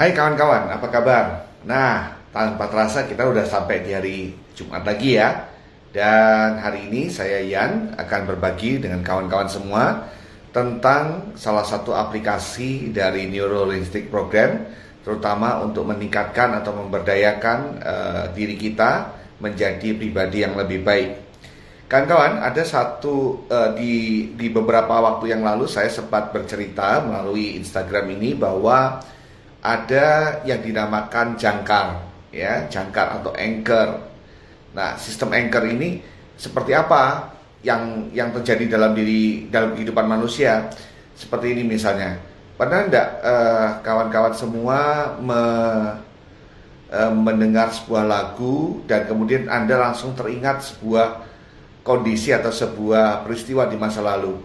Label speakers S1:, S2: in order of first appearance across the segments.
S1: Hai kawan-kawan, apa kabar? Nah, tanpa terasa kita udah sampai di hari Jumat lagi ya. Dan hari ini saya Yan akan berbagi dengan kawan-kawan semua tentang salah satu aplikasi dari Neurolinguistic Program terutama untuk meningkatkan atau memberdayakan uh, diri kita menjadi pribadi yang lebih baik. Kawan-kawan, ada satu uh, di di beberapa waktu yang lalu saya sempat bercerita melalui Instagram ini bahwa ada yang dinamakan jangkar, ya, jangkar atau anchor. Nah, sistem anchor ini seperti apa yang yang terjadi dalam diri dalam kehidupan manusia? Seperti ini misalnya. Pernah enggak uh, kawan-kawan semua me, uh, mendengar sebuah lagu dan kemudian Anda langsung teringat sebuah kondisi atau sebuah peristiwa di masa lalu?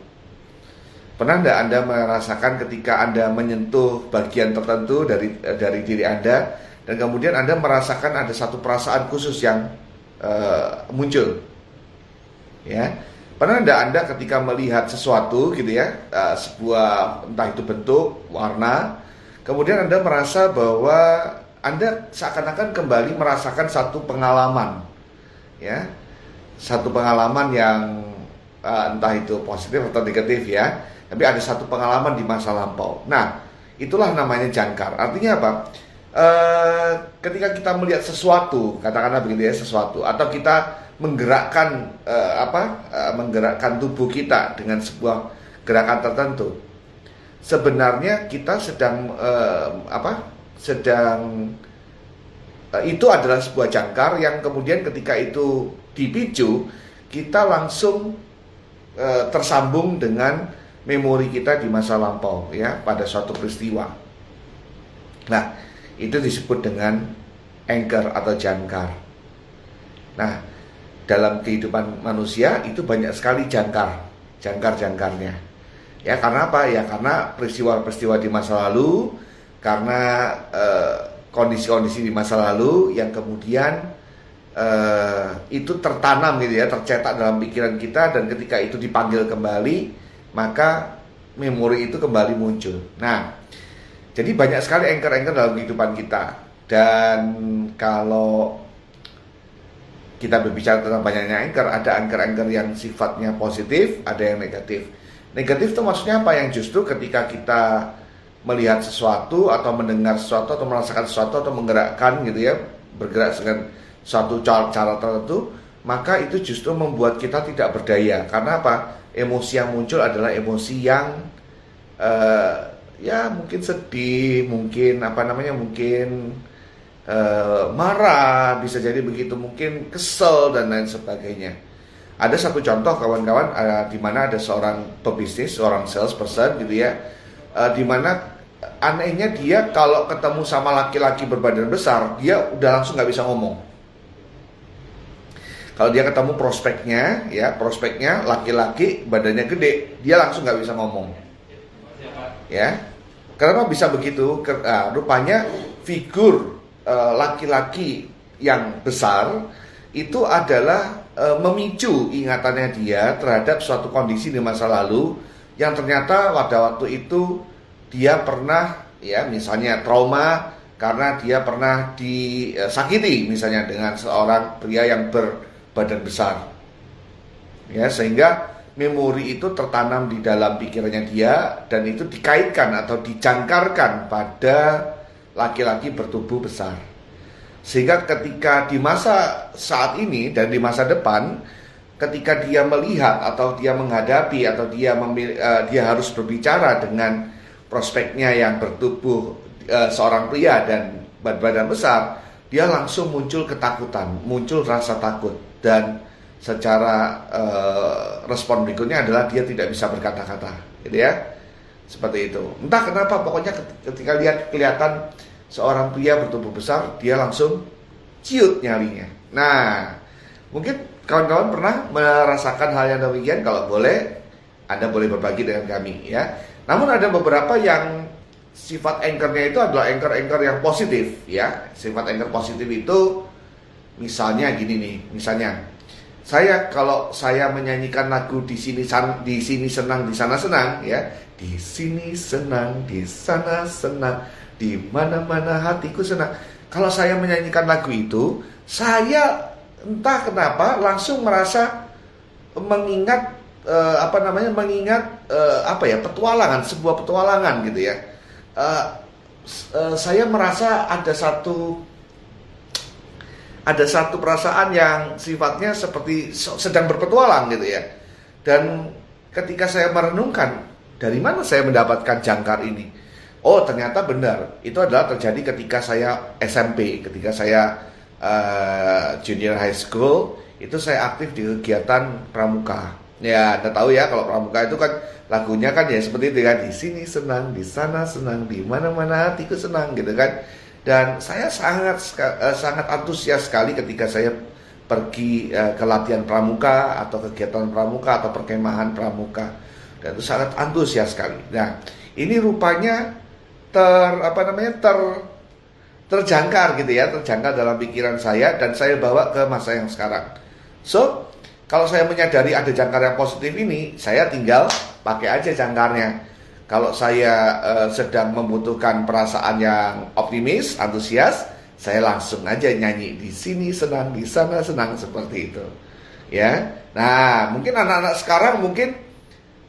S1: Pernah tidak Anda merasakan ketika Anda menyentuh bagian tertentu dari dari diri Anda dan kemudian Anda merasakan ada satu perasaan khusus yang uh, muncul? Ya. Pernah tidak Anda ketika melihat sesuatu gitu ya, uh, sebuah entah itu bentuk, warna, kemudian Anda merasa bahwa Anda seakan-akan kembali merasakan satu pengalaman. Ya. Satu pengalaman yang uh, entah itu positif atau negatif ya tapi ada satu pengalaman di masa lampau. Nah, itulah namanya jangkar. Artinya apa? E, ketika kita melihat sesuatu, katakanlah begitu ya sesuatu, atau kita menggerakkan e, apa? E, menggerakkan tubuh kita dengan sebuah gerakan tertentu. Sebenarnya kita sedang e, apa? Sedang e, itu adalah sebuah jangkar yang kemudian ketika itu dipicu, kita langsung e, tersambung dengan memori kita di masa lampau ya pada suatu peristiwa. Nah, itu disebut dengan anchor atau jangkar. Nah, dalam kehidupan manusia itu banyak sekali jangkar, jangkar-jangkarnya. Ya, karena apa? Ya, karena peristiwa-peristiwa di masa lalu, karena eh, kondisi-kondisi di masa lalu yang kemudian eh, itu tertanam gitu ya, tercetak dalam pikiran kita dan ketika itu dipanggil kembali, maka memori itu kembali muncul. Nah, jadi banyak sekali anchor-anchor dalam kehidupan kita. Dan kalau kita berbicara tentang banyaknya anchor, ada anchor-anchor yang sifatnya positif, ada yang negatif. Negatif itu maksudnya apa? Yang justru ketika kita melihat sesuatu atau mendengar sesuatu atau merasakan sesuatu atau menggerakkan gitu ya, bergerak dengan suatu cara, cara tertentu, maka itu justru membuat kita tidak berdaya. Karena apa? Emosi yang muncul adalah emosi yang uh, ya mungkin sedih, mungkin apa namanya mungkin uh, marah, bisa jadi begitu, mungkin kesel dan lain sebagainya. Ada satu contoh kawan-kawan uh, di mana ada seorang pebisnis, seorang salesperson gitu ya, uh, di mana anehnya dia kalau ketemu sama laki-laki berbadan besar, dia udah langsung nggak bisa ngomong kalau dia ketemu prospeknya, ya prospeknya laki-laki badannya gede, dia langsung nggak bisa ngomong. Ya, kenapa bisa begitu? Nah, rupanya figur eh, laki-laki yang besar itu adalah uh, memicu ingatannya dia terhadap suatu kondisi di masa lalu yang ternyata pada waktu itu dia pernah ya misalnya trauma karena dia pernah disakiti misalnya dengan seorang pria yang ber badan besar. Ya, sehingga memori itu tertanam di dalam pikirannya dia dan itu dikaitkan atau dicangkarkan pada laki-laki bertubuh besar. Sehingga ketika di masa saat ini dan di masa depan ketika dia melihat atau dia menghadapi atau dia memilih, uh, dia harus berbicara dengan prospeknya yang bertubuh uh, seorang pria dan badan besar, dia langsung muncul ketakutan, muncul rasa takut dan secara uh, respon berikutnya adalah dia tidak bisa berkata-kata, gitu ya. Seperti itu. Entah kenapa pokoknya ketika lihat kelihatan seorang pria bertubuh besar, dia langsung ciut nyalinya. Nah, mungkin kawan-kawan pernah merasakan hal yang demikian kalau boleh Anda boleh berbagi dengan kami ya. Namun ada beberapa yang sifat anchornya itu adalah anchor-anchor yang positif ya. Sifat anchor positif itu Misalnya gini nih, misalnya. Saya kalau saya menyanyikan lagu di sini di sini senang di sana senang ya. Di sini senang di sana senang di mana-mana hatiku senang. Kalau saya menyanyikan lagu itu, saya entah kenapa langsung merasa mengingat uh, apa namanya mengingat uh, apa ya petualangan sebuah petualangan gitu ya. Uh, uh, saya merasa ada satu ada satu perasaan yang sifatnya seperti sedang berpetualang gitu ya. Dan ketika saya merenungkan dari mana saya mendapatkan jangkar ini? Oh ternyata benar. Itu adalah terjadi ketika saya SMP ketika saya uh, junior high school itu saya aktif di kegiatan pramuka. Ya, Anda tahu ya kalau pramuka itu kan lagunya kan ya seperti itu kan. Di sini senang, di sana senang, di mana-mana hatiku senang gitu kan. Dan saya sangat uh, sangat antusias sekali ketika saya pergi uh, ke latihan pramuka atau kegiatan pramuka atau perkemahan pramuka. Dan itu sangat antusias sekali. Nah, ini rupanya ter apa namanya ter terjangkar gitu ya, terjangkar dalam pikiran saya dan saya bawa ke masa yang sekarang. So, kalau saya menyadari ada jangkar yang positif ini, saya tinggal pakai aja jangkarnya. Kalau saya uh, sedang membutuhkan perasaan yang optimis, antusias, saya langsung aja nyanyi di sini senang, di sana senang seperti itu. Ya. Nah, mungkin anak-anak sekarang mungkin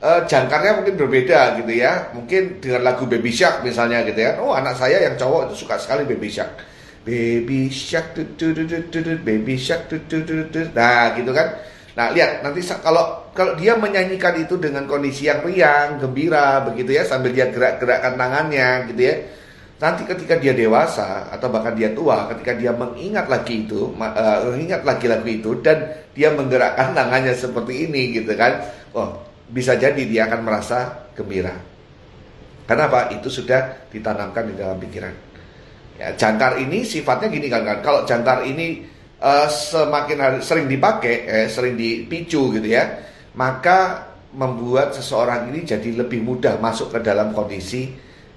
S1: uh, jangkarnya mungkin berbeda gitu ya. Mungkin dengan lagu Baby Shark misalnya gitu ya. Oh, anak saya yang cowok itu suka sekali Baby Shark. Baby Shark, Baby Shark, nah gitu kan Nah, lihat nanti kalau kalau dia menyanyikan itu dengan kondisi yang riang, gembira begitu ya sambil dia gerak-gerakkan tangannya gitu ya. Nanti ketika dia dewasa atau bahkan dia tua, ketika dia mengingat lagi itu, uh, mengingat lagi lagu itu dan dia menggerakkan tangannya seperti ini gitu kan. Oh, bisa jadi dia akan merasa gembira. Kenapa? Itu sudah ditanamkan di dalam pikiran. Ya, jangkar ini sifatnya gini kan kan. Kalau jangkar ini uh, semakin hari, sering dipakai, eh, sering dipicu gitu ya, maka membuat seseorang ini jadi lebih mudah masuk ke dalam kondisi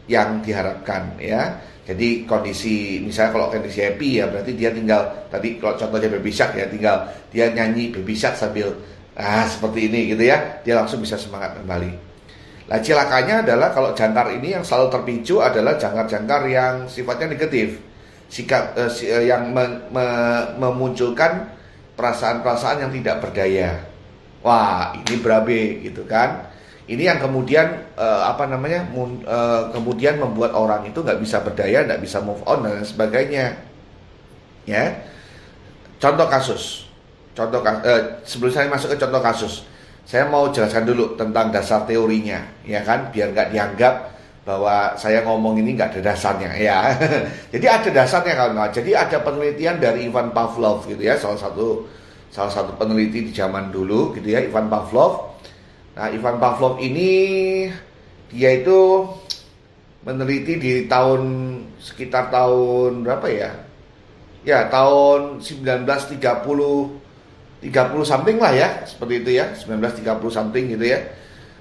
S1: yang diharapkan ya. Jadi kondisi misalnya kalau kondisi happy ya berarti dia tinggal tadi kalau contohnya baby shark ya tinggal dia nyanyi baby shark sambil ah seperti ini gitu ya dia langsung bisa semangat kembali. Nah cilakanya adalah kalau jangkar ini yang selalu terpicu adalah jangkar-jangkar yang sifatnya negatif sikap uh, yang me, me, memunculkan perasaan-perasaan yang tidak berdaya. Wah, ini berabe gitu kan. Ini yang kemudian uh, apa namanya mun, uh, kemudian membuat orang itu nggak bisa berdaya, nggak bisa move on dan sebagainya. Ya, contoh kasus. Contoh uh, sebelum saya masuk ke contoh kasus, saya mau jelaskan dulu tentang dasar teorinya, ya kan, biar nggak dianggap bahwa saya ngomong ini nggak ada dasarnya ya. Jadi ada dasarnya kawan-kawan. Jadi ada penelitian dari Ivan Pavlov gitu ya, salah satu salah satu peneliti di zaman dulu gitu ya, Ivan Pavlov. Nah, Ivan Pavlov ini dia itu meneliti di tahun sekitar tahun berapa ya? Ya, tahun 1930 30 something lah ya, seperti itu ya, 1930 something gitu ya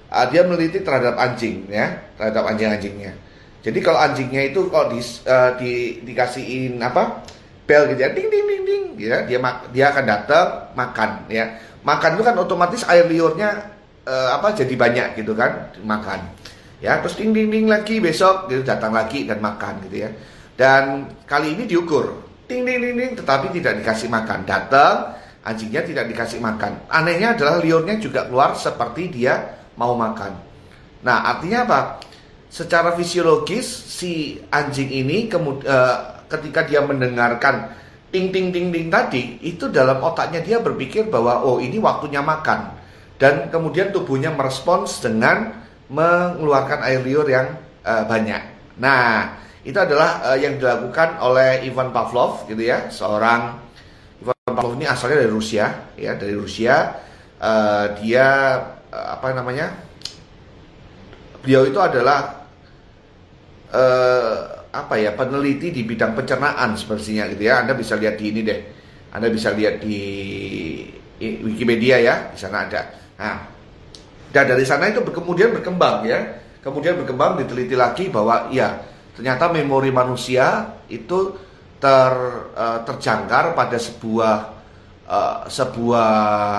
S1: uh, dia meneliti terhadap anjing ya terhadap anjing-anjingnya. Jadi kalau anjingnya itu kalau di, uh, di dikasihin apa bel gitu ya ding ding ding ding ya dia dia akan datang makan ya. Makan itu kan otomatis air liurnya uh, apa jadi banyak gitu kan makan. Ya terus ding ding ding lagi besok gitu datang lagi dan makan gitu ya. Dan kali ini diukur ding ding ding ding tetapi tidak dikasih makan. Datang anjingnya tidak dikasih makan. Anehnya adalah liurnya juga keluar seperti dia mau makan. Nah, artinya apa? Secara fisiologis si anjing ini kemud uh, ketika dia mendengarkan ting ting ting ting tadi, itu dalam otaknya dia berpikir bahwa oh ini waktunya makan. Dan kemudian tubuhnya merespons dengan mengeluarkan air liur yang uh, banyak. Nah, itu adalah uh, yang dilakukan oleh Ivan Pavlov gitu ya, seorang Ivan Pavlov ini asalnya dari Rusia ya, dari Rusia. Uh, dia apa namanya? Beliau itu adalah uh, apa ya peneliti di bidang pencernaan sepertinya gitu ya. Anda bisa lihat di ini deh. Anda bisa lihat di Wikipedia ya. Di sana ada. Nah dan dari sana itu kemudian berkembang ya. Kemudian berkembang diteliti lagi bahwa ya ternyata memori manusia itu ter uh, terjangkar pada sebuah uh, sebuah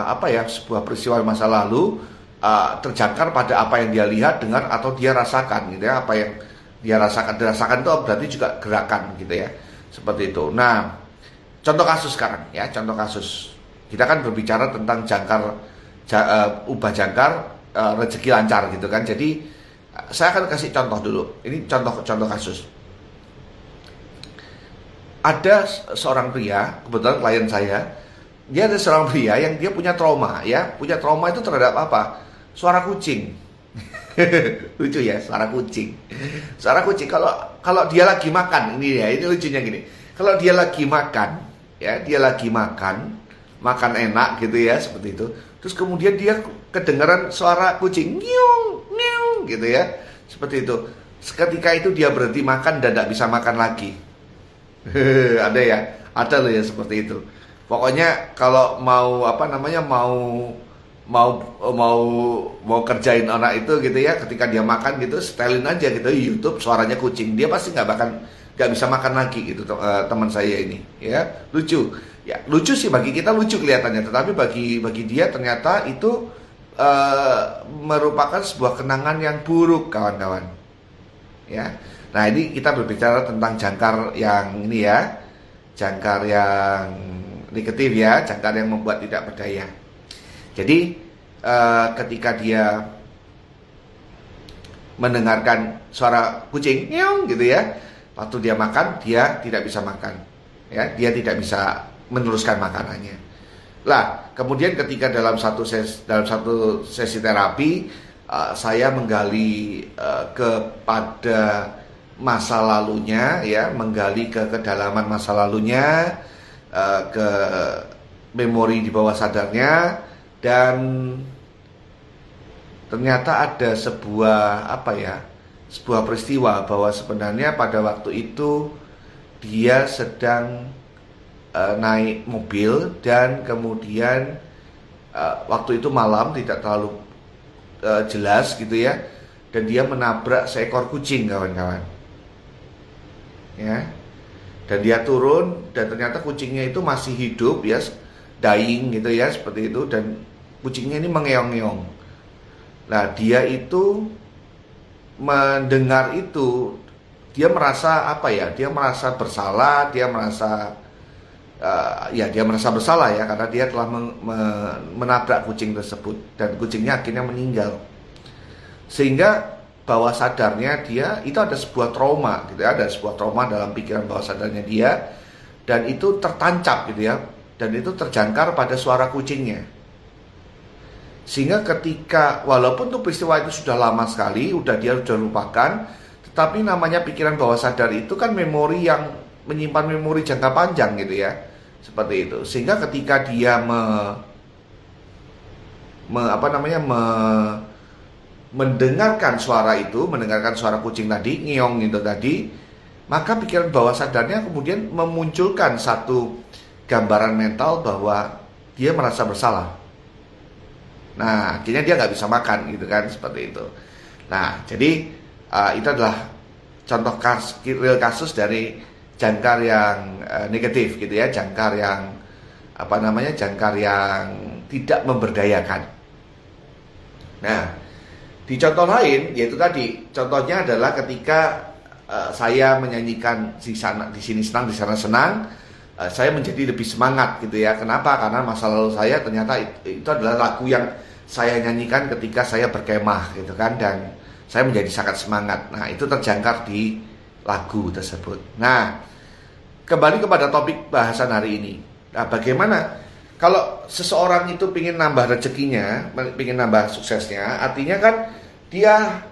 S1: apa ya sebuah peristiwa masa lalu uh, terjangkar pada apa yang dia lihat, dengar atau dia rasakan gitu ya, apa yang dia rasakan dirasakan itu berarti juga gerakan gitu ya. Seperti itu. Nah contoh kasus sekarang ya. Contoh kasus. Kita kan berbicara tentang jangkar uh, ubah jangkar uh, rezeki lancar gitu kan. Jadi saya akan kasih contoh dulu. Ini contoh contoh kasus. Ada seorang pria kebetulan klien saya dia ada seorang pria yang dia punya trauma ya. Punya trauma itu terhadap apa suara kucing. Lucu ya suara kucing. Suara kucing kalau kalau dia lagi makan ini ya ini lucunya gini. Kalau dia lagi makan ya dia lagi makan makan enak gitu ya seperti itu. Terus kemudian dia kedengaran suara kucing nyung nyung gitu ya seperti itu. Seketika itu dia berhenti makan dan tidak bisa makan lagi. Ada ya ada loh ya seperti itu. Pokoknya kalau mau apa namanya mau mau mau mau kerjain anak itu gitu ya ketika dia makan gitu setelin aja gitu YouTube suaranya kucing dia pasti nggak bahkan nggak bisa makan lagi gitu uh, teman saya ini ya. Lucu. Ya lucu sih bagi kita lucu kelihatannya tetapi bagi bagi dia ternyata itu uh, merupakan sebuah kenangan yang buruk kawan-kawan. Ya. Nah ini kita berbicara tentang jangkar yang ini ya jangkar yang negatif ya jangkar yang membuat tidak berdaya jadi uh, ketika dia mendengarkan suara kucing, nyong gitu ya, waktu dia makan dia tidak bisa makan, ya dia tidak bisa meneruskan makanannya. Lah kemudian ketika dalam satu sesi, dalam satu sesi terapi uh, saya menggali uh, kepada masa lalunya, ya menggali ke kedalaman masa lalunya, uh, ke memori di bawah sadarnya dan ternyata ada sebuah apa ya sebuah peristiwa bahwa sebenarnya pada waktu itu dia sedang uh, naik mobil dan kemudian uh, waktu itu malam tidak terlalu uh, jelas gitu ya dan dia menabrak seekor kucing kawan-kawan. Ya. Dan dia turun dan ternyata kucingnya itu masih hidup ya dying gitu ya seperti itu dan kucingnya ini mengeong-ngeong. Nah, dia itu mendengar itu dia merasa apa ya? Dia merasa bersalah, dia merasa uh, ya dia merasa bersalah ya karena dia telah men menabrak kucing tersebut dan kucingnya akhirnya meninggal. Sehingga bawah sadarnya dia itu ada sebuah trauma gitu ya, ada sebuah trauma dalam pikiran bawah sadarnya dia dan itu tertancap gitu ya dan itu terjangkar pada suara kucingnya. Sehingga ketika walaupun tuh peristiwa itu sudah lama sekali, udah dia sudah lupakan, tetapi namanya pikiran bawah sadar itu kan memori yang menyimpan memori jangka panjang gitu ya. Seperti itu. Sehingga ketika dia me, me apa namanya me, mendengarkan suara itu, mendengarkan suara kucing tadi, ngiong itu tadi, maka pikiran bawah sadarnya kemudian memunculkan satu gambaran mental bahwa dia merasa bersalah Nah, akhirnya dia nggak bisa makan gitu kan seperti itu. Nah, jadi uh, itu adalah contoh kas, real kasus dari jangkar yang uh, negatif gitu ya, jangkar yang apa namanya, jangkar yang tidak memberdayakan. Nah, di contoh lain yaitu tadi, contohnya adalah ketika uh, saya menyanyikan di sana di sini senang, di sana senang, uh, saya menjadi lebih semangat gitu ya. Kenapa? Karena masa lalu saya ternyata itu, itu adalah lagu yang saya nyanyikan ketika saya berkemah gitu kan dan saya menjadi sangat semangat. Nah, itu terjangkar di lagu tersebut. Nah, kembali kepada topik bahasan hari ini. Nah, bagaimana kalau seseorang itu ingin nambah rezekinya, ingin nambah suksesnya, artinya kan dia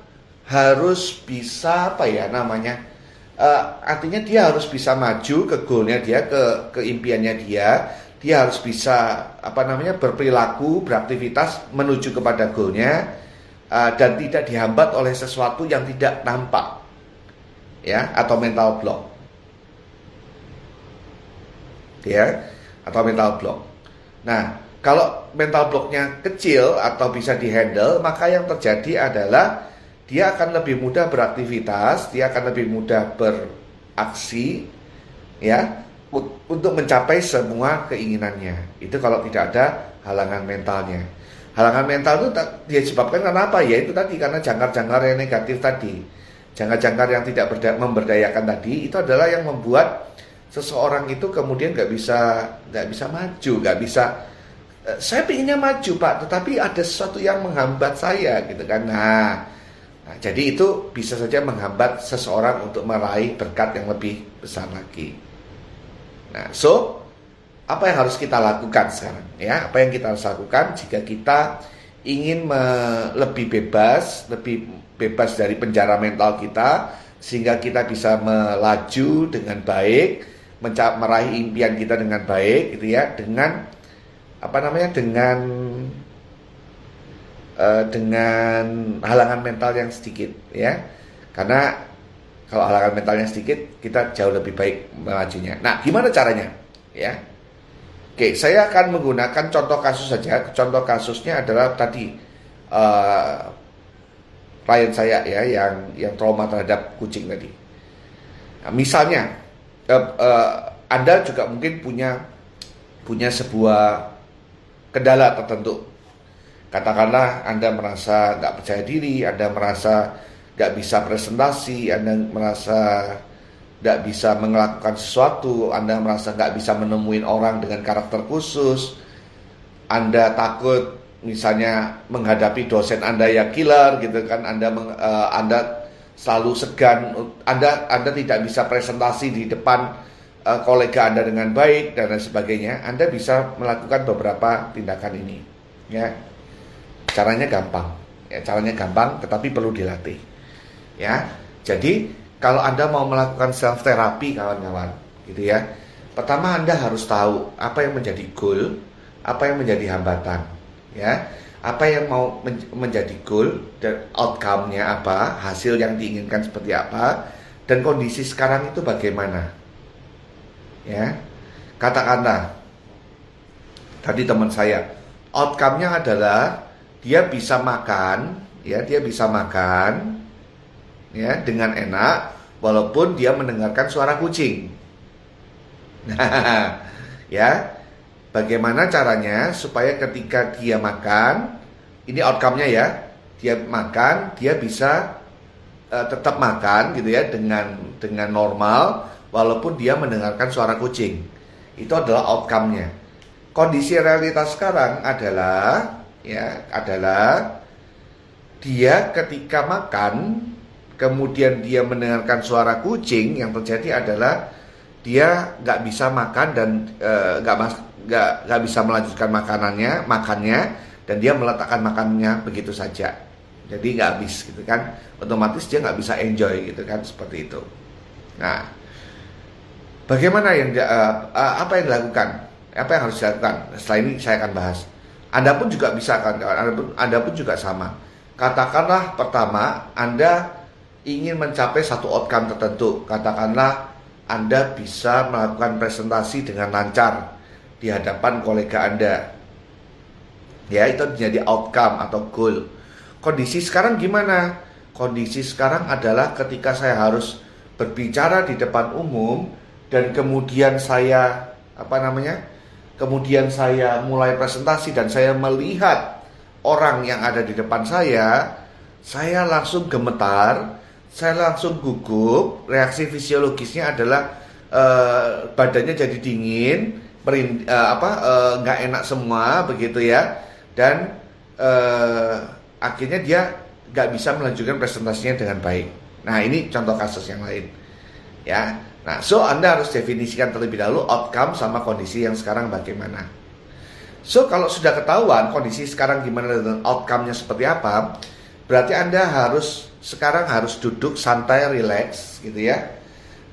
S1: harus bisa apa ya namanya? Uh, artinya dia harus bisa maju ke goalnya dia, ke keimpiannya dia, dia harus bisa apa namanya berperilaku beraktivitas menuju kepada goalnya uh, dan tidak dihambat oleh sesuatu yang tidak nampak ya atau mental block. Ya atau mental block. Nah kalau mental blocknya kecil atau bisa dihandle maka yang terjadi adalah dia akan lebih mudah beraktivitas dia akan lebih mudah beraksi ya untuk mencapai semua keinginannya. Itu kalau tidak ada halangan mentalnya. Halangan mental itu disebabkan karena apa? Ya itu tadi karena jangkar-jangkar yang negatif tadi. jangkar-jangkar yang tidak memberdayakan tadi itu adalah yang membuat seseorang itu kemudian nggak bisa nggak bisa maju, nggak bisa eh, saya pinginnya maju pak, tetapi ada sesuatu yang menghambat saya gitu kan. Nah, nah, jadi itu bisa saja menghambat seseorang untuk meraih berkat yang lebih besar lagi. Nah, so apa yang harus kita lakukan sekarang ya apa yang kita harus lakukan jika kita ingin lebih bebas lebih bebas dari penjara mental kita sehingga kita bisa melaju dengan baik meraih impian kita dengan baik gitu ya dengan apa namanya dengan uh, dengan halangan mental yang sedikit ya karena kalau halangan mentalnya sedikit kita jauh lebih baik melajunya nah gimana caranya ya Oke, saya akan menggunakan contoh kasus saja. Contoh kasusnya adalah tadi uh, saya ya yang yang trauma terhadap kucing tadi. Nah, misalnya uh, uh, Anda juga mungkin punya punya sebuah kendala tertentu. Katakanlah Anda merasa nggak percaya diri, Anda merasa nggak bisa presentasi, Anda merasa nggak bisa melakukan sesuatu, Anda merasa nggak bisa menemuin orang dengan karakter khusus, Anda takut misalnya menghadapi dosen Anda yang killer gitu kan, Anda uh, Anda selalu segan, Anda Anda tidak bisa presentasi di depan uh, kolega Anda dengan baik dan lain sebagainya, Anda bisa melakukan beberapa tindakan ini, ya. Caranya gampang, ya caranya gampang, tetapi perlu dilatih, ya. Jadi kalau Anda mau melakukan self therapy kawan-kawan, gitu ya. Pertama Anda harus tahu apa yang menjadi goal, apa yang menjadi hambatan, ya. Apa yang mau men menjadi goal dan outcome-nya apa, hasil yang diinginkan seperti apa, dan kondisi sekarang itu bagaimana. Ya. Katakanlah tadi teman saya, outcome-nya adalah dia bisa makan, ya, dia bisa makan, ya dengan enak walaupun dia mendengarkan suara kucing. Nah, ya. Bagaimana caranya supaya ketika dia makan, ini outcome-nya ya, dia makan, dia bisa uh, tetap makan gitu ya dengan dengan normal walaupun dia mendengarkan suara kucing. Itu adalah outcome-nya. Kondisi realitas sekarang adalah ya adalah dia ketika makan kemudian dia mendengarkan suara kucing, yang terjadi adalah dia nggak bisa makan dan eh, nggak uh, nggak nggak bisa melanjutkan makanannya, makannya, dan dia meletakkan makannya begitu saja. Jadi nggak habis gitu kan, otomatis dia nggak bisa enjoy gitu kan seperti itu. Nah, bagaimana yang uh, apa yang dilakukan? Apa yang harus dilakukan? Setelah ini saya akan bahas. Anda pun juga bisa kan, Anda pun, Anda pun juga sama. Katakanlah pertama Anda ingin mencapai satu outcome tertentu. Katakanlah Anda bisa melakukan presentasi dengan lancar di hadapan kolega Anda. Ya, itu menjadi outcome atau goal. Kondisi sekarang gimana? Kondisi sekarang adalah ketika saya harus berbicara di depan umum dan kemudian saya apa namanya? Kemudian saya mulai presentasi dan saya melihat orang yang ada di depan saya, saya langsung gemetar, saya langsung gugup. Reaksi fisiologisnya adalah uh, badannya jadi dingin, merin, uh, apa eh, nggak uh, enak semua begitu ya, dan akhirnya dia nggak bisa melanjutkan presentasinya dengan baik. Nah ini contoh kasus yang lain, ya. Nah so anda harus definisikan terlebih dahulu outcome sama kondisi yang sekarang bagaimana. So kalau sudah ketahuan kondisi sekarang gimana dan outcome-nya seperti apa, berarti anda harus sekarang harus duduk santai, rileks gitu ya.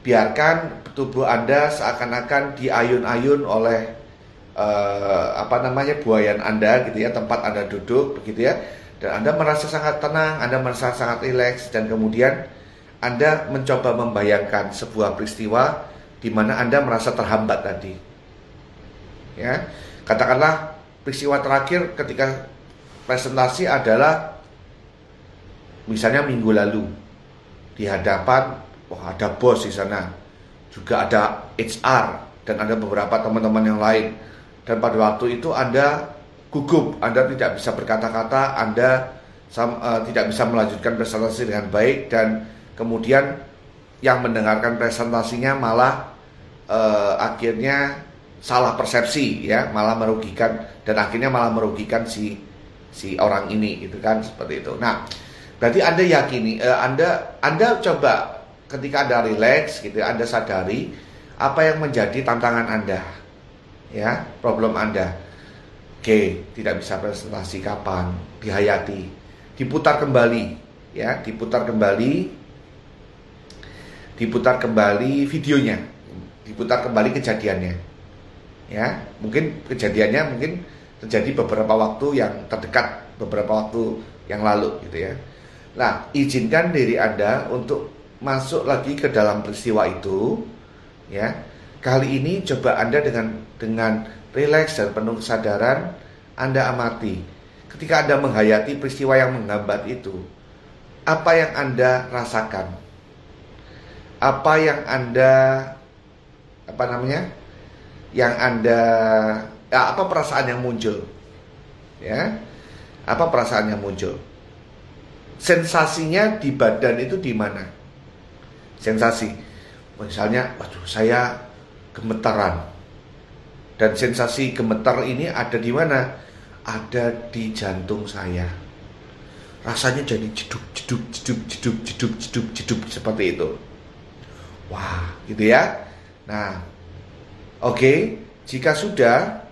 S1: Biarkan tubuh Anda seakan-akan diayun-ayun oleh uh, apa namanya buayan Anda gitu ya, tempat Anda duduk begitu ya. Dan Anda merasa sangat tenang, Anda merasa sangat rileks dan kemudian Anda mencoba membayangkan sebuah peristiwa di mana Anda merasa terhambat tadi. Ya. Katakanlah peristiwa terakhir ketika presentasi adalah misalnya minggu lalu di hadapan oh ada bos di sana juga ada HR dan ada beberapa teman-teman yang lain dan pada waktu itu Anda gugup Anda tidak bisa berkata-kata Anda uh, tidak bisa melanjutkan presentasi dengan baik dan kemudian yang mendengarkan presentasinya malah uh, akhirnya salah persepsi ya, malah merugikan dan akhirnya malah merugikan si si orang ini gitu kan seperti itu. Nah, berarti Anda yakini uh, Anda Anda coba ketika Anda relax gitu Anda sadari apa yang menjadi tantangan Anda. Ya, problem Anda. Oke, tidak bisa presentasi kapan? Dihayati. Diputar kembali ya, diputar kembali diputar kembali videonya, diputar kembali kejadiannya. Ya, mungkin kejadiannya mungkin terjadi beberapa waktu yang terdekat, beberapa waktu yang lalu gitu ya. Nah, izinkan diri Anda untuk masuk lagi ke dalam peristiwa itu ya. Kali ini coba Anda dengan dengan rileks dan penuh kesadaran Anda amati ketika Anda menghayati peristiwa yang menggambar itu apa yang Anda rasakan apa yang Anda apa namanya? Yang Anda ya, apa perasaan yang muncul? Ya. Apa perasaan yang muncul? Sensasinya di badan itu di mana? Sensasi. Misalnya, waduh, saya gemetaran. Dan sensasi gemetar ini ada di mana? Ada di jantung saya. Rasanya jadi jeduk, jeduk, jeduk, jeduk, jeduk, jeduk, jeduk seperti itu. Wah, gitu ya. Nah, oke, okay, jika sudah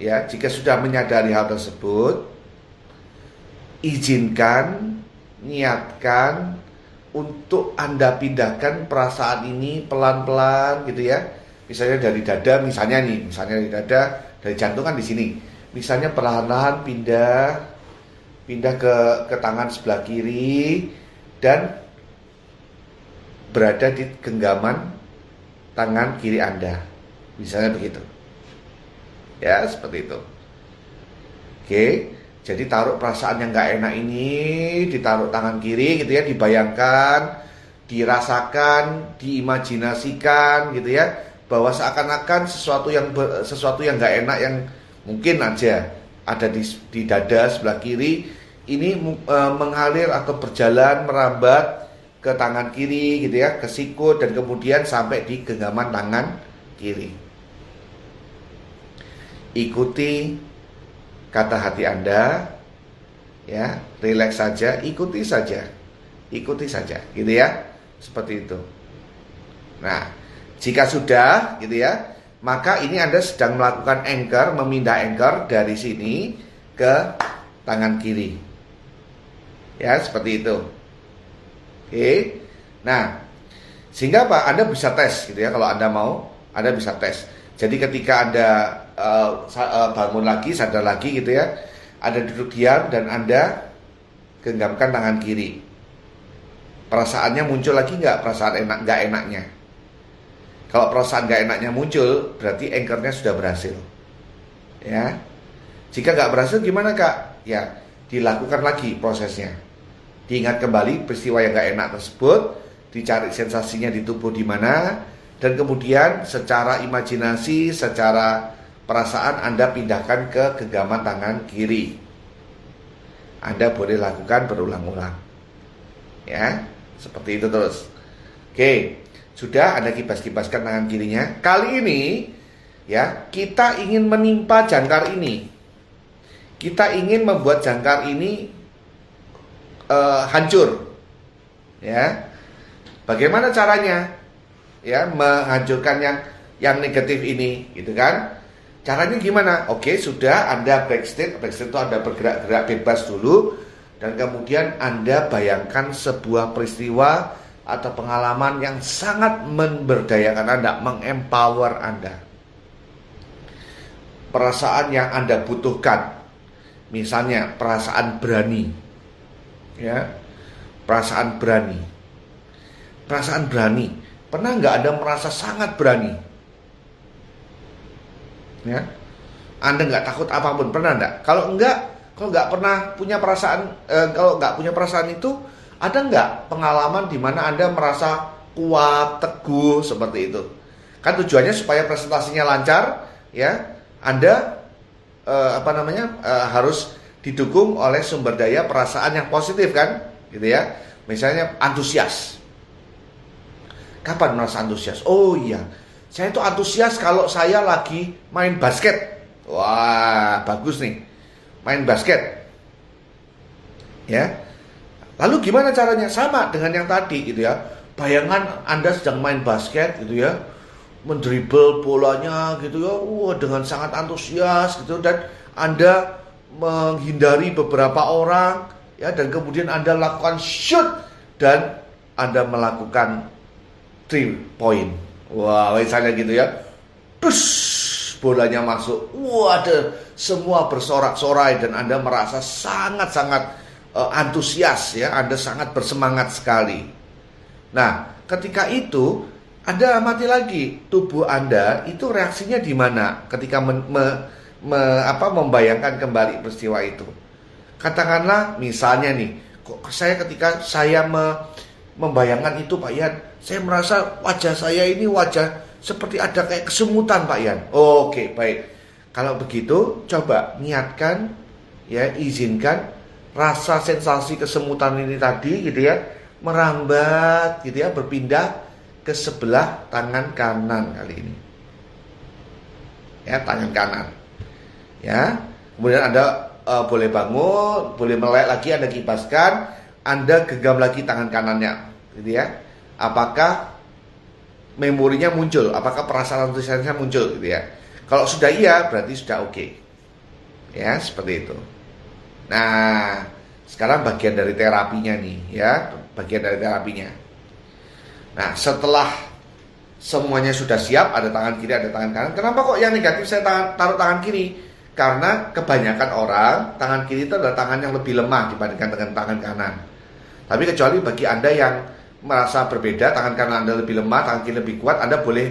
S1: ya, jika sudah menyadari hal tersebut, izinkan, niatkan untuk Anda pindahkan perasaan ini pelan-pelan gitu ya. Misalnya dari dada, misalnya nih, misalnya dari dada, dari jantung kan di sini. Misalnya perlahan-lahan pindah pindah ke ke tangan sebelah kiri dan berada di genggaman tangan kiri Anda. Misalnya begitu. Ya, seperti itu. Oke, jadi taruh perasaan yang nggak enak ini, ditaruh tangan kiri gitu ya, dibayangkan, dirasakan, diimajinasikan gitu ya, bahwa seakan-akan sesuatu yang sesuatu yang nggak enak yang mungkin aja ada di, di dada sebelah kiri ini e, mengalir atau berjalan merambat ke tangan kiri gitu ya, ke sikut dan kemudian sampai di genggaman tangan kiri. Ikuti kata hati Anda ya, rileks saja, ikuti saja. Ikuti saja gitu ya. Seperti itu. Nah, jika sudah gitu ya, maka ini Anda sedang melakukan anchor, memindah anchor dari sini ke tangan kiri. Ya, seperti itu. Oke. Nah, sehingga apa? Anda bisa tes gitu ya kalau Anda mau, Anda bisa tes. Jadi ketika Anda uh, bangun lagi, sadar lagi gitu ya, Anda duduk diam dan Anda genggamkan tangan kiri. Perasaannya muncul lagi nggak? Perasaan enak nggak enaknya? Kalau perasaan nggak enaknya muncul, berarti anchornya sudah berhasil. Ya. Jika nggak berhasil gimana kak? Ya, dilakukan lagi prosesnya diingat kembali peristiwa yang gak enak tersebut, dicari sensasinya di tubuh di mana, dan kemudian secara imajinasi, secara perasaan Anda pindahkan ke genggaman tangan kiri. Anda boleh lakukan berulang-ulang. Ya, seperti itu terus. Oke, sudah Anda kibas-kibaskan tangan kirinya. Kali ini ya, kita ingin menimpa jangkar ini. Kita ingin membuat jangkar ini uh, hancur. Ya. Bagaimana caranya? Ya, menghancurkan yang yang negatif ini, gitu kan? Caranya gimana? Oke, sudah Anda backstage, backstage itu Anda bergerak-gerak bebas dulu dan kemudian Anda bayangkan sebuah peristiwa atau pengalaman yang sangat memberdayakan Anda, mengempower Anda. Perasaan yang Anda butuhkan. Misalnya perasaan berani, ya. Perasaan berani. Perasaan berani. Pernah nggak ada merasa sangat berani? Ya. Anda nggak takut apa pun pernah nggak? Kalau enggak kalau nggak pernah punya perasaan eh, kalau nggak punya perasaan itu ada nggak pengalaman di mana anda merasa kuat teguh seperti itu? Kan tujuannya supaya presentasinya lancar ya. Anda eh, apa namanya eh, harus didukung oleh sumber daya perasaan yang positif kan gitu ya misalnya antusias Kapan merasa antusias? Oh iya, saya itu antusias kalau saya lagi main basket. Wah, bagus nih. Main basket. Ya. Lalu gimana caranya? Sama dengan yang tadi gitu ya. Bayangan Anda sedang main basket gitu ya. Mendribel bolanya gitu ya. Wah, dengan sangat antusias gitu dan Anda menghindari beberapa orang ya dan kemudian Anda lakukan shoot dan Anda melakukan three point. Wah, misalnya gitu ya. Terus bolanya masuk. Wah, ada semua bersorak-sorai dan Anda merasa sangat-sangat uh, antusias ya. Anda sangat bersemangat sekali. Nah, ketika itu Anda amati lagi tubuh Anda itu reaksinya di mana ketika me, me, me, apa, membayangkan kembali peristiwa itu. Katakanlah misalnya nih, kok saya ketika saya me, membayangkan itu Pak Yan, saya merasa wajah saya ini wajah seperti ada kayak kesemutan Pak Yan. Oke, baik. Kalau begitu, coba niatkan ya, izinkan rasa sensasi kesemutan ini tadi gitu ya, merambat gitu ya, berpindah ke sebelah tangan kanan kali ini. Ya, tangan kanan. Ya. Kemudian Anda uh, boleh bangun, boleh melek lagi Anda kipaskan, Anda genggam lagi tangan kanannya, gitu ya apakah memorinya muncul, apakah perasaan antusiasnya muncul gitu ya. Kalau sudah iya berarti sudah oke. Okay. Ya, seperti itu. Nah, sekarang bagian dari terapinya nih ya, bagian dari terapinya. Nah, setelah semuanya sudah siap, ada tangan kiri, ada tangan kanan. Kenapa kok yang negatif saya taruh tangan kiri? Karena kebanyakan orang tangan kiri itu adalah tangan yang lebih lemah dibandingkan dengan tangan kanan. Tapi kecuali bagi Anda yang merasa berbeda, tangan kanan Anda lebih lemah, tangan kiri lebih kuat, Anda boleh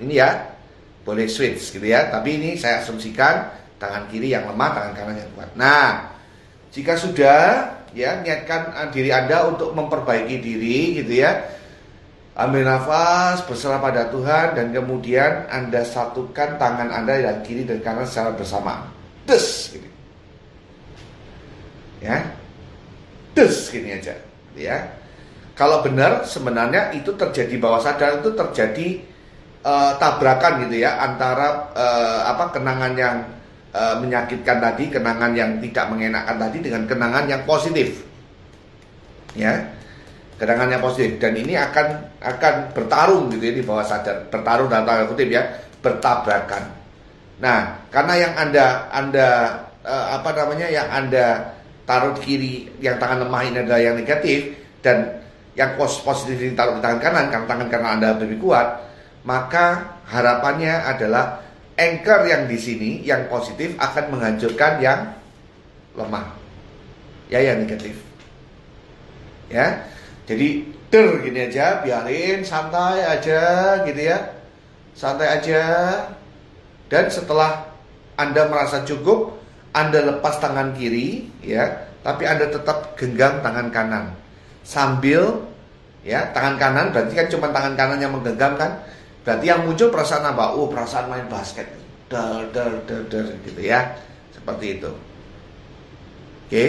S1: ini ya, boleh switch gitu ya. Tapi ini saya asumsikan tangan kiri yang lemah, tangan kanan yang kuat. Nah, jika sudah ya niatkan diri Anda untuk memperbaiki diri gitu ya. Ambil nafas, berserah pada Tuhan dan kemudian Anda satukan tangan Anda yang kiri dan kanan secara bersama. Des gitu. Ya. Des gini aja, ya kalau benar sebenarnya itu terjadi bawah sadar itu terjadi uh, tabrakan gitu ya antara uh, apa kenangan yang uh, menyakitkan tadi, kenangan yang tidak mengenakan tadi dengan kenangan yang positif. Ya. Kenangan yang positif dan ini akan akan bertarung gitu ya di bawah sadar, bertarung dalam tanda kutip ya, bertabrakan. Nah, karena yang Anda Anda uh, apa namanya yang Anda taruh kiri yang tangan lemah ini adalah yang negatif dan yang positif ditaruh di tangan kanan karena tangan kanan Anda lebih kuat, maka harapannya adalah anchor yang di sini yang positif akan menghancurkan yang lemah. Ya yang negatif. Ya. Jadi der gini aja, biarin santai aja gitu ya. Santai aja. Dan setelah Anda merasa cukup, Anda lepas tangan kiri ya, tapi Anda tetap genggam tangan kanan. Sambil ya tangan kanan berarti kan cuma tangan kanan yang menggenggam kan? Berarti yang muncul perasaan apa? Oh perasaan main basket. Der der der der gitu ya. Seperti itu. Oke.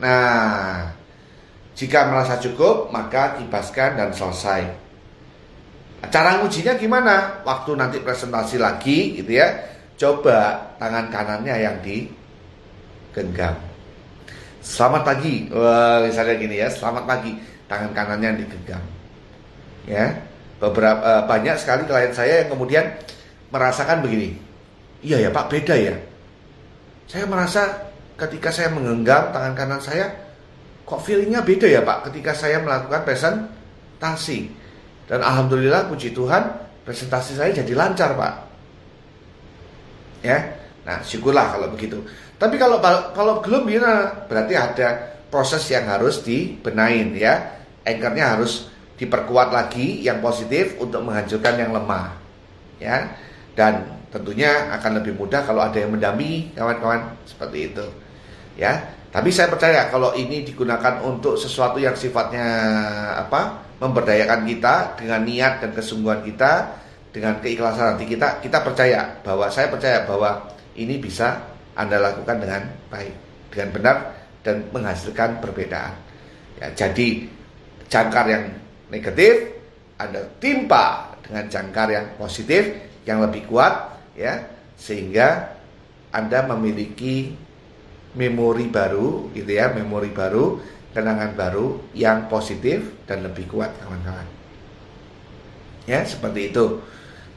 S1: Nah jika merasa cukup maka kibaskan dan selesai cara ngujinya gimana waktu nanti presentasi lagi gitu ya coba tangan kanannya yang digenggam Selamat pagi. Wah, misalnya gini ya, selamat pagi. Tangan kanannya digenggam. Ya. Beberapa uh, banyak sekali klien saya yang kemudian merasakan begini. Iya ya, Pak, beda ya. Saya merasa ketika saya menggenggam tangan kanan saya kok feelingnya beda ya, Pak, ketika saya melakukan presentasi. Dan alhamdulillah puji Tuhan, presentasi saya jadi lancar, Pak. Ya. Nah, syukurlah kalau begitu. Tapi kalau kalau belum ya berarti ada proses yang harus dibenain ya. Anchornya harus diperkuat lagi yang positif untuk menghancurkan yang lemah. Ya. Dan tentunya akan lebih mudah kalau ada yang mendampingi kawan-kawan seperti itu. Ya. Tapi saya percaya kalau ini digunakan untuk sesuatu yang sifatnya apa? memberdayakan kita dengan niat dan kesungguhan kita, dengan keikhlasan hati kita, kita percaya bahwa saya percaya bahwa ini bisa anda lakukan dengan baik, dengan benar dan menghasilkan perbedaan. Ya, jadi jangkar yang negatif Anda timpa dengan jangkar yang positif, yang lebih kuat, ya, sehingga Anda memiliki memori baru, gitu ya, memori baru, kenangan baru yang positif dan lebih kuat, kawan-kawan. Ya, seperti itu.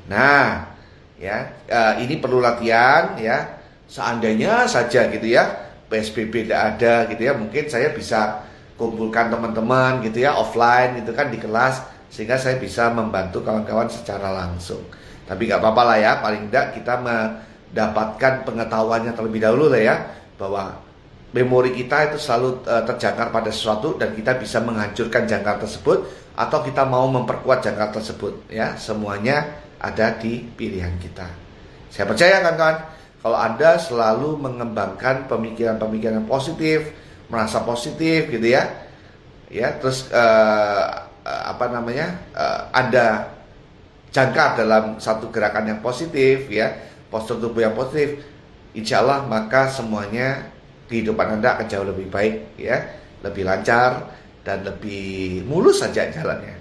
S1: Nah, ya, uh, ini perlu latihan, ya. Seandainya saja, gitu ya, PSBB tidak ada, gitu ya, mungkin saya bisa kumpulkan teman-teman, gitu ya, offline, gitu kan di kelas sehingga saya bisa membantu kawan-kawan secara langsung. Tapi nggak apa-apa lah ya, paling tidak kita mendapatkan pengetahuannya terlebih dahulu lah ya, bahwa memori kita itu selalu uh, terjangkar pada sesuatu dan kita bisa menghancurkan jangkar tersebut atau kita mau memperkuat jangkar tersebut ya, semuanya ada di pilihan kita. Saya percaya kawan-kawan, kalau Anda selalu mengembangkan pemikiran-pemikiran positif, merasa positif gitu ya, ya terus uh, uh, apa namanya uh, Anda jangka dalam satu gerakan yang positif ya postur tubuh yang positif insya Allah maka semuanya kehidupan Anda akan jauh lebih baik ya. Lebih lancar dan lebih mulus saja jalannya.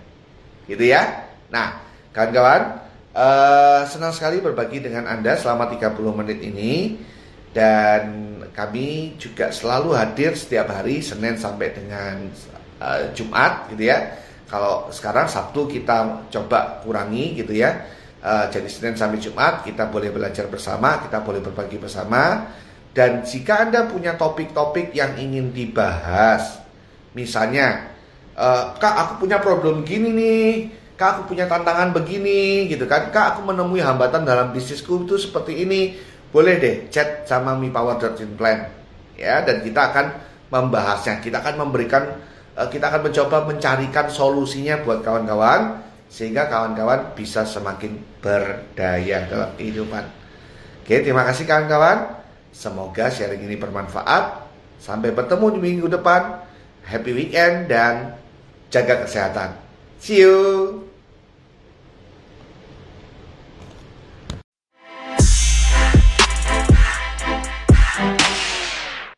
S1: Gitu ya. Nah kawan-kawan uh, senang sekali berbagi dengan Anda selama 30 menit ini. Dan kami juga selalu hadir setiap hari Senin sampai dengan uh, Jumat gitu ya. Kalau sekarang Sabtu kita coba kurangi gitu ya. Uh, jadi Senin sampai Jumat kita boleh belajar bersama, kita boleh berbagi bersama. Dan jika Anda punya topik-topik yang ingin dibahas, misalnya, uh, Kak aku punya problem gini nih, Kak aku punya tantangan begini gitu kan, Kak aku menemui hambatan dalam bisnisku itu seperti ini, boleh deh chat sama Mi Power Plan ya dan kita akan membahasnya, kita akan memberikan Eh, kita akan mencoba mencarikan solusinya buat kawan-kawan sehingga kawan-kawan bisa semakin berdaya dalam kehidupan. Oke, terima kasih kawan-kawan. Semoga sharing ini bermanfaat. Sampai bertemu di minggu depan. Happy weekend dan jaga kesehatan. See you.